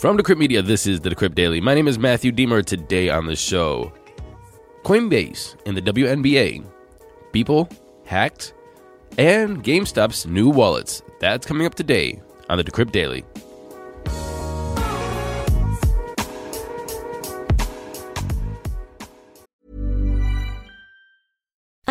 From Decrypt Media, this is the Decrypt Daily. My name is Matthew Diemer. Today on the show, Coinbase and the WNBA, Beeple hacked, and GameStop's new wallets. That's coming up today on the Decrypt Daily.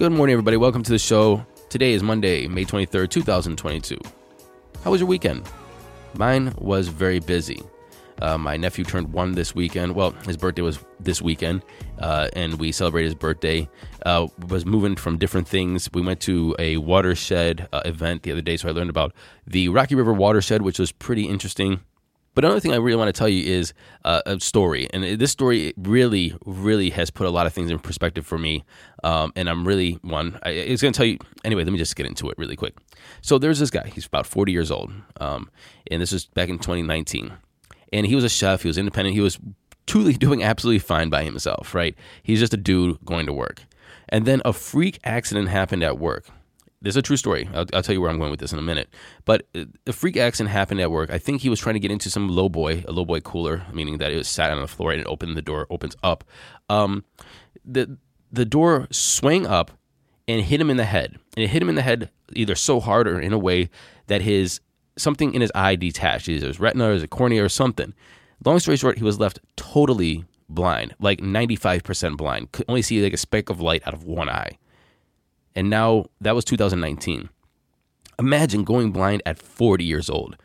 Good morning, everybody. Welcome to the show. Today is Monday, May 23rd, 2022. How was your weekend? Mine was very busy. Uh, my nephew turned one this weekend. Well, his birthday was this weekend, uh, and we celebrated his birthday. Uh, was moving from different things. We went to a watershed uh, event the other day, so I learned about the Rocky River watershed, which was pretty interesting. But another thing I really want to tell you is uh, a story, and this story really, really has put a lot of things in perspective for me. Um, and I'm really one. I, it's going to tell you anyway. Let me just get into it really quick. So there's this guy. He's about 40 years old, um, and this was back in 2019. And he was a chef. He was independent. He was truly doing absolutely fine by himself. Right? He's just a dude going to work. And then a freak accident happened at work this is a true story. I'll, I'll, tell you where I'm going with this in a minute. But uh, a freak accident happened at work. I think he was trying to get into some low boy, a low boy cooler, meaning that it was sat on the floor and it opened the door, opens up. Um, the the door swung up and hit him in the head. And it hit him in the head either so hard or in a way that his something in his eye detached. Either his retina or his cornea or something. Long story short, he was left totally blind, like 95% blind. Could only see like a speck of light out of one eye and now that was 2019. Imagine going blind at 40 years old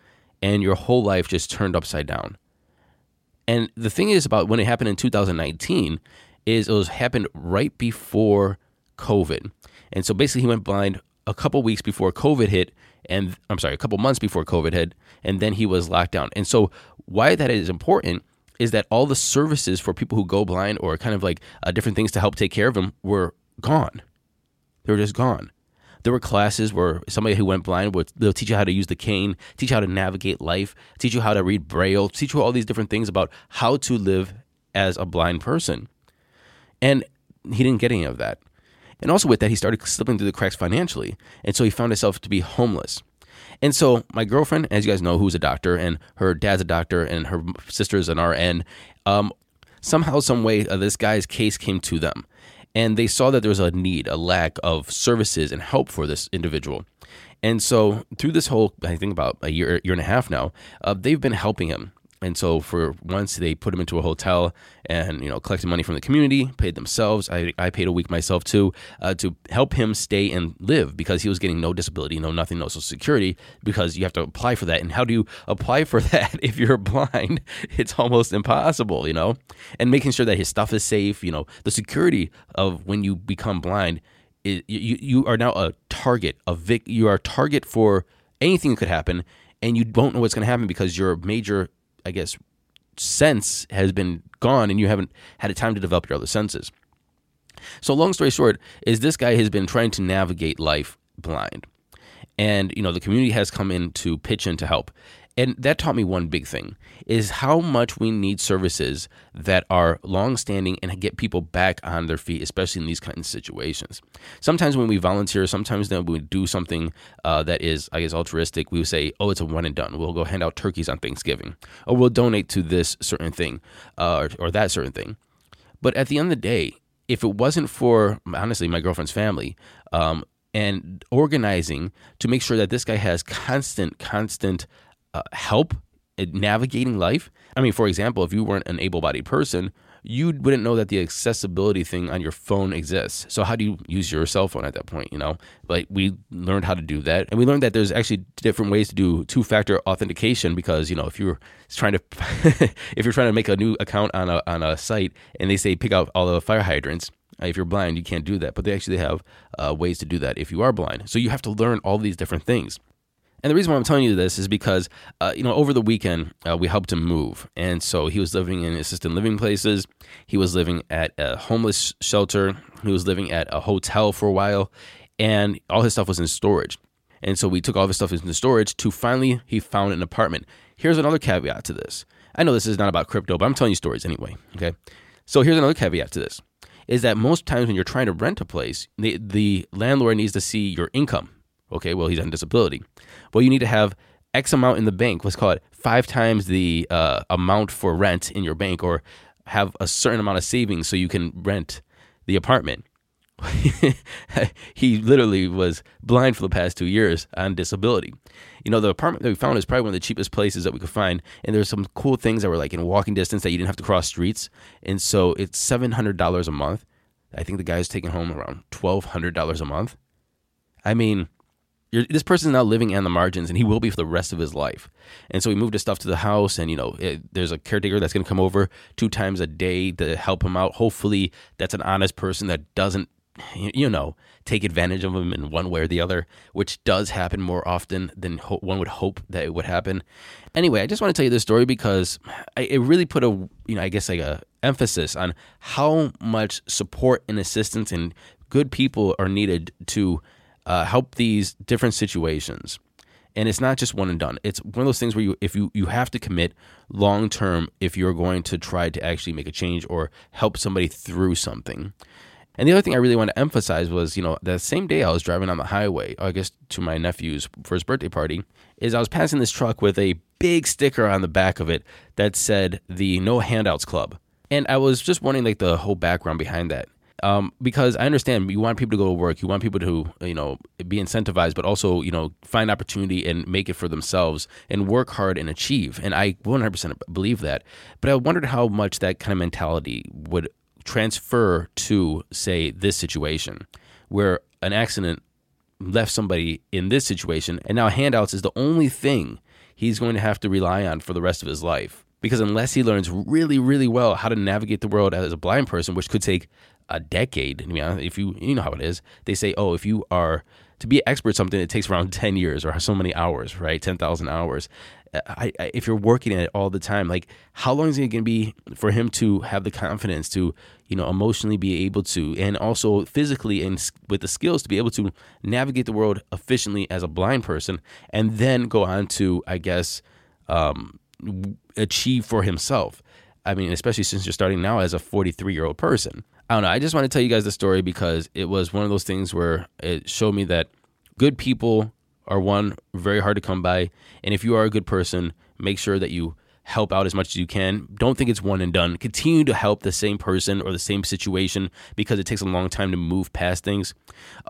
and your whole life just turned upside down. And the thing is about when it happened in 2019 is it was happened right before COVID. And so basically he went blind a couple weeks before COVID hit and I'm sorry, a couple months before COVID hit and then he was locked down. And so why that is important is that all the services for people who go blind or kind of like uh, different things to help take care of them were gone. They were just gone. There were classes where somebody who went blind would they'll teach you how to use the cane, teach you how to navigate life, teach you how to read braille, teach you all these different things about how to live as a blind person. And he didn't get any of that. And also with that, he started slipping through the cracks financially. And so he found himself to be homeless. And so my girlfriend, as you guys know, who's a doctor, and her dad's a doctor, and her sister's an RN, um, somehow, some way, uh, this guy's case came to them and they saw that there was a need, a lack of services and help for this individual. And so through this whole, I think about a year, year and a half now, uh, they've been helping him. And so for once they put him into a hotel and you know collected money from the community, paid themselves. I, I paid a week myself too uh, to help him stay and live because he was getting no disability, no nothing, no social security because you have to apply for that. And how do you apply for that if you're blind? It's almost impossible, you know. And making sure that his stuff is safe, you know, the security of when you become blind, you you are now a target, a vic, you are a target for anything that could happen and you don't know what's going to happen because your major I guess, sense has been gone and you haven't had a time to develop your other senses. So, long story short, is this guy has been trying to navigate life blind. And, you know, the community has come in to pitch in to help. And that taught me one big thing is how much we need services that are long-standing and get people back on their feet, especially in these kinds of situations. Sometimes when we volunteer, sometimes then we do something uh, that is, I guess, altruistic. We would say, "Oh, it's a one and done." We'll go hand out turkeys on Thanksgiving, or we'll donate to this certain thing, uh, or, or that certain thing. But at the end of the day, if it wasn't for honestly my girlfriend's family, um, and organizing to make sure that this guy has constant, constant uh, help navigating life. I mean, for example, if you weren't an able bodied person, you wouldn't know that the accessibility thing on your phone exists. So how do you use your cell phone at that point? You know, like we learned how to do that, and we learned that there's actually different ways to do two factor authentication because you know if you're trying to if you're trying to make a new account on a on a site and they say pick out all the fire hydrants. If you're blind, you can't do that, but they actually have uh, ways to do that if you are blind. So you have to learn all these different things. And the reason why I'm telling you this is because, uh, you know, over the weekend, uh, we helped him move. And so he was living in assisted living places. He was living at a homeless shelter. He was living at a hotel for a while. And all his stuff was in storage. And so we took all his stuff into storage to finally, he found an apartment. Here's another caveat to this. I know this is not about crypto, but I'm telling you stories anyway. Okay. So here's another caveat to this is that most times when you're trying to rent a place, the, the landlord needs to see your income. Okay, well, he's on disability. Well, you need to have X amount in the bank, let's call it five times the uh, amount for rent in your bank, or have a certain amount of savings so you can rent the apartment. he literally was blind for the past two years on disability. You know, the apartment that we found is probably one of the cheapest places that we could find. And there's some cool things that were like in walking distance that you didn't have to cross streets. And so it's $700 a month. I think the guy's taking home around $1,200 a month. I mean, this person is now living on the margins and he will be for the rest of his life. And so he moved his stuff to the house and, you know, it, there's a caretaker that's going to come over two times a day to help him out. Hopefully that's an honest person that doesn't you know, take advantage of them in one way or the other, which does happen more often than ho- one would hope that it would happen. Anyway, I just want to tell you this story because I, it really put a, you know, I guess like a emphasis on how much support and assistance and good people are needed to uh, help these different situations. And it's not just one and done. It's one of those things where you, if you, you have to commit long term if you're going to try to actually make a change or help somebody through something. And the other thing I really want to emphasize was, you know, the same day I was driving on the highway, I guess to my nephew's his birthday party, is I was passing this truck with a big sticker on the back of it that said the No Handouts Club. And I was just wondering like the whole background behind that. Um, because I understand you want people to go to work, you want people to, you know, be incentivized, but also, you know, find opportunity and make it for themselves and work hard and achieve. And I 100% believe that. But I wondered how much that kind of mentality would transfer to, say, this situation where an accident left somebody in this situation, and now handouts is the only thing he's going to have to rely on for the rest of his life. Because unless he learns really, really well how to navigate the world as a blind person, which could take a decade, if you you know how it is, they say, oh, if you are to be an expert something, it takes around ten years or so many hours, right? Ten thousand hours. I, I, if you're working at it all the time, like how long is it going to be for him to have the confidence to, you know, emotionally be able to, and also physically and with the skills to be able to navigate the world efficiently as a blind person, and then go on to, I guess, um, achieve for himself. I mean, especially since you're starting now as a 43 year old person. I don't know. I just want to tell you guys the story because it was one of those things where it showed me that good people are one very hard to come by. And if you are a good person, make sure that you help out as much as you can. Don't think it's one and done. Continue to help the same person or the same situation because it takes a long time to move past things.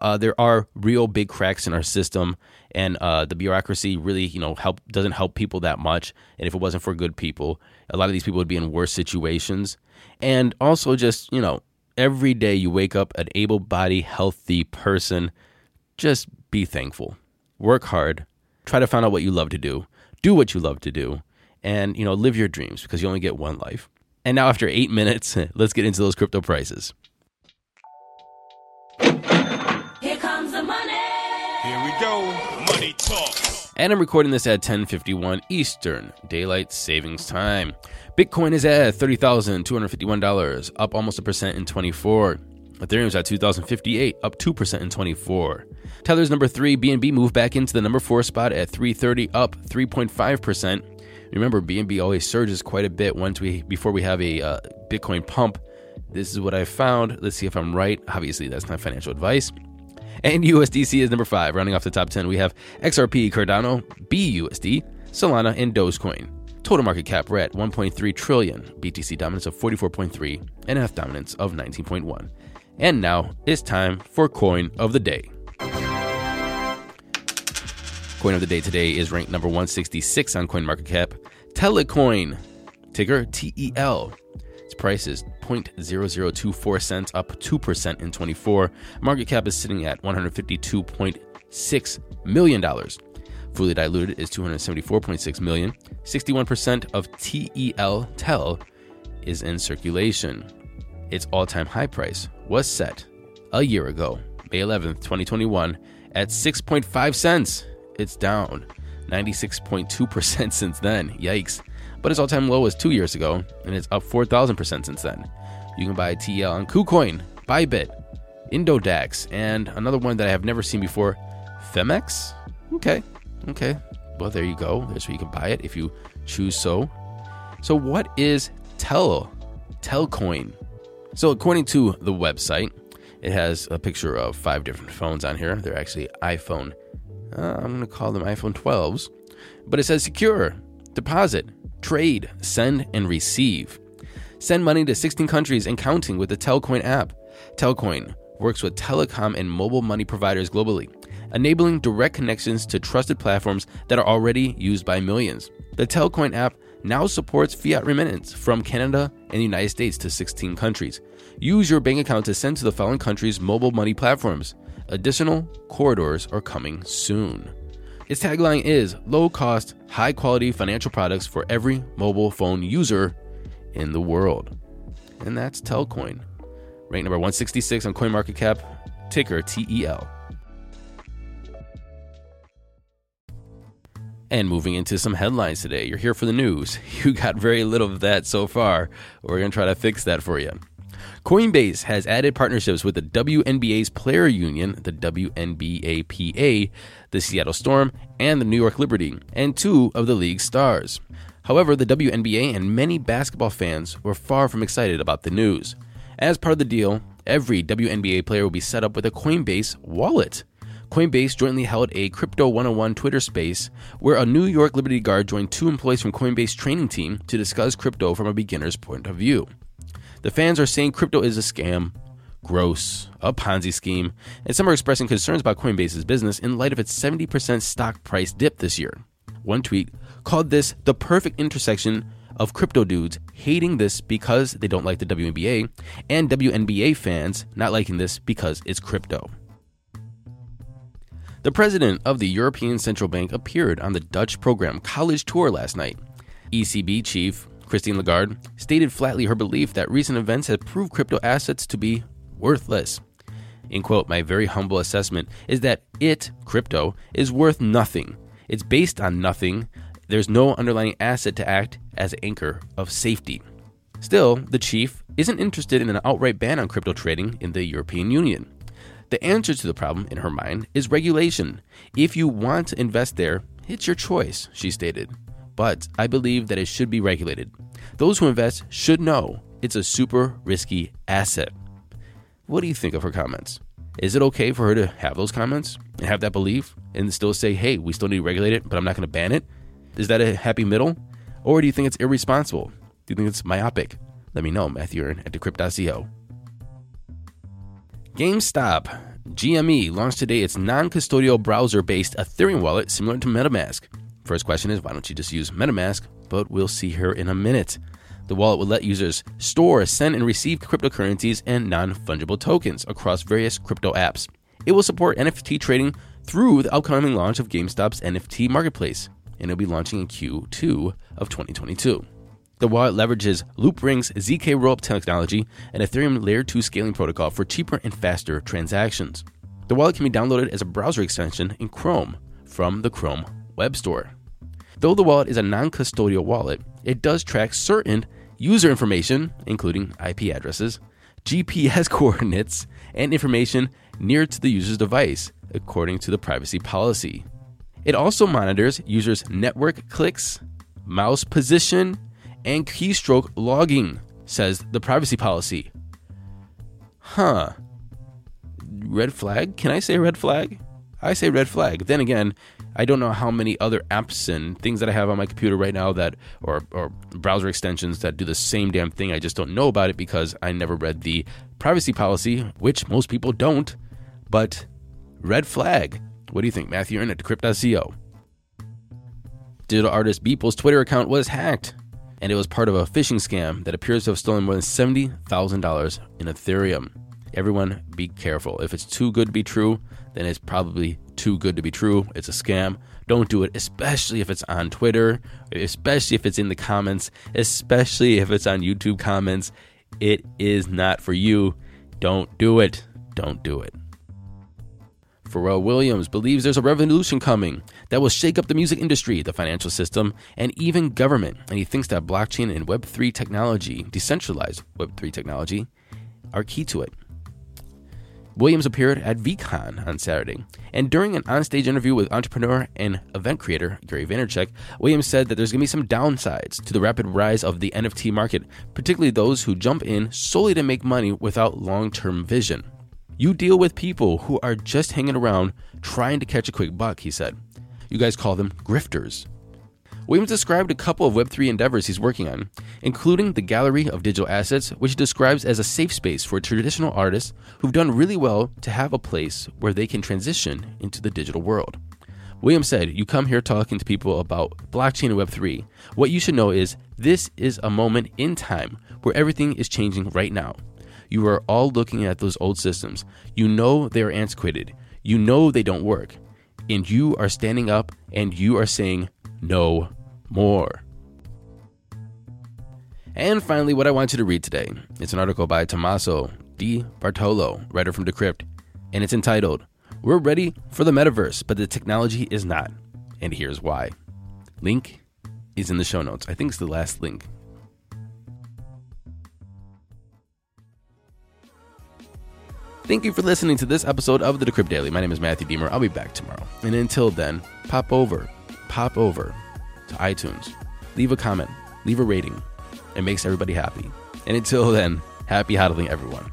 Uh, there are real big cracks in our system, and uh, the bureaucracy really, you know, help doesn't help people that much. And if it wasn't for good people, a lot of these people would be in worse situations. And also, just you know, every day you wake up an able-bodied, healthy person, just be thankful work hard, try to find out what you love to do, do what you love to do, and you know, live your dreams because you only get one life. And now after 8 minutes, let's get into those crypto prices. Here comes the money. Here we go. Money talk. And I'm recording this at 10:51 Eastern Daylight Savings Time. Bitcoin is at $30,251, up almost a percent in 24. Ethereum's at 2058, up 2% in 24. Tether's number 3, BNB moved back into the number 4 spot at 330, up 3.5%. Remember, BNB always surges quite a bit once we before we have a uh, Bitcoin pump. This is what I found. Let's see if I'm right. Obviously, that's not financial advice. And USDC is number 5. Rounding off the top 10, we have XRP, Cardano, BUSD, Solana, and Dogecoin. Total market cap, we're at 1.3 trillion. BTC dominance of 44.3, and F dominance of 19.1. And now it's time for Coin of the Day. Coin of the Day today is ranked number 166 on CoinMarketCap. Telcoin, ticker TEL. Its price is 0.0024 cents, up 2% in 24. Market cap is sitting at $152.6 million. Fully diluted is 274.6 million. 61% of TEL TEL is in circulation. Its all time high price was set a year ago, May 11th, 2021, at 6.5 cents. It's down 96.2% since then. Yikes. But its all time low was two years ago, and it's up 4,000% since then. You can buy TL on KuCoin, Bybit, Indodax, and another one that I have never seen before, Phemex? Okay, okay. Well, there you go. There's where you can buy it if you choose so. So, what is Tel? Telcoin. So, according to the website, it has a picture of five different phones on here. They're actually iPhone. Uh, I'm going to call them iPhone 12s. But it says secure, deposit, trade, send, and receive. Send money to 16 countries and counting with the Telcoin app. Telcoin works with telecom and mobile money providers globally, enabling direct connections to trusted platforms that are already used by millions. The Telcoin app now supports fiat remittance from Canada and the United States to 16 countries. Use your bank account to send to the following countries' mobile money platforms. Additional corridors are coming soon. Its tagline is low cost, high quality financial products for every mobile phone user in the world. And that's Telcoin. Rank number 166 on CoinMarketCap, ticker TEL. And moving into some headlines today. You're here for the news. You got very little of that so far. We're going to try to fix that for you. Coinbase has added partnerships with the WNBA's player union, the WNBAPA, the Seattle Storm, and the New York Liberty, and two of the league's stars. However, the WNBA and many basketball fans were far from excited about the news. As part of the deal, every WNBA player will be set up with a Coinbase wallet. Coinbase jointly held a Crypto 101 Twitter space where a New York Liberty Guard joined two employees from Coinbase training team to discuss crypto from a beginner's point of view. The fans are saying crypto is a scam, gross, a Ponzi scheme, and some are expressing concerns about Coinbase's business in light of its 70% stock price dip this year. One tweet called this the perfect intersection of crypto dudes hating this because they don't like the WNBA and WNBA fans not liking this because it's crypto. The president of the European Central Bank appeared on the Dutch program College Tour last night. ECB chief Christine Lagarde stated flatly her belief that recent events have proved crypto assets to be worthless. In quote, my very humble assessment is that it, crypto, is worth nothing. It's based on nothing. There's no underlying asset to act as anchor of safety. Still, the chief isn't interested in an outright ban on crypto trading in the European Union. The answer to the problem, in her mind, is regulation. If you want to invest there, it's your choice, she stated. But I believe that it should be regulated. Those who invest should know it's a super risky asset. What do you think of her comments? Is it okay for her to have those comments and have that belief and still say, hey, we still need to regulate it, but I'm not going to ban it? Is that a happy middle? Or do you think it's irresponsible? Do you think it's myopic? Let me know, Matthew at decrypt.co. GameStop GME launched today its non custodial browser based Ethereum wallet similar to MetaMask. First question is why don't you just use MetaMask? But we'll see here in a minute. The wallet will let users store, send, and receive cryptocurrencies and non fungible tokens across various crypto apps. It will support NFT trading through the upcoming launch of GameStop's NFT marketplace, and it'll be launching in Q2 of 2022. The wallet leverages Loopring's ZK rollup technology and Ethereum Layer 2 scaling protocol for cheaper and faster transactions. The wallet can be downloaded as a browser extension in Chrome from the Chrome Web Store. Though the wallet is a non custodial wallet, it does track certain user information, including IP addresses, GPS coordinates, and information near to the user's device, according to the privacy policy. It also monitors users' network clicks, mouse position, and keystroke logging, says the privacy policy. Huh. Red flag? Can I say red flag? I say red flag. Then again, I don't know how many other apps and things that I have on my computer right now that, or, or browser extensions that do the same damn thing. I just don't know about it because I never read the privacy policy, which most people don't. But red flag. What do you think, Matthew? You're at decrypt.co. Digital artist Beeple's Twitter account was hacked and it was part of a phishing scam that appears to have stolen more than $70,000 in Ethereum. Everyone be careful. If it's too good to be true, then it's probably too good to be true. It's a scam. Don't do it, especially if it's on Twitter, especially if it's in the comments, especially if it's on YouTube comments. It is not for you. Don't do it. Don't do it. Pharrell Williams believes there's a revolution coming that will shake up the music industry, the financial system, and even government. And he thinks that blockchain and Web3 technology, decentralized Web3 technology, are key to it. Williams appeared at VeeCon on Saturday, and during an onstage interview with entrepreneur and event creator Gary Vaynerchuk, Williams said that there's going to be some downsides to the rapid rise of the NFT market, particularly those who jump in solely to make money without long term vision. You deal with people who are just hanging around trying to catch a quick buck, he said. You guys call them grifters. Williams described a couple of Web3 endeavors he's working on, including the Gallery of Digital Assets, which he describes as a safe space for traditional artists who've done really well to have a place where they can transition into the digital world. Williams said, You come here talking to people about blockchain and Web3. What you should know is this is a moment in time where everything is changing right now. You are all looking at those old systems. You know they are antiquated. You know they don't work. And you are standing up and you are saying, no more. And finally, what I want you to read today. It's an article by Tommaso Di Bartolo, writer from Decrypt, and it's entitled, We're Ready for the Metaverse, but the technology is not. And here's why. Link is in the show notes. I think it's the last link. Thank you for listening to this episode of the Decrypt Daily. My name is Matthew Diemer. I'll be back tomorrow. And until then, pop over pop over to iTunes, leave a comment, leave a rating. It makes everybody happy. And until then, happy hodling, everyone.